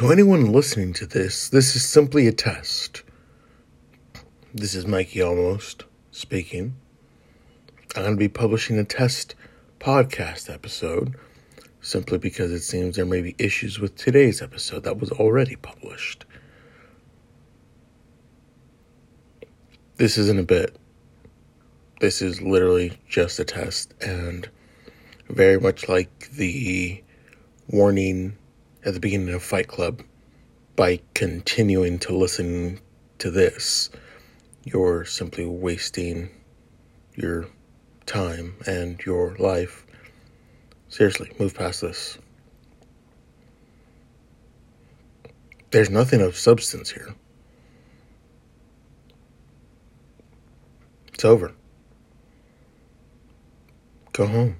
To anyone listening to this, this is simply a test. This is Mikey Almost speaking. I'm going to be publishing a test podcast episode simply because it seems there may be issues with today's episode that was already published. This isn't a bit. This is literally just a test, and very much like the warning at the beginning of Fight Club, by continuing to listen to this, you're simply wasting your time and your life. Seriously, move past this. There's nothing of substance here. It's over. Go home.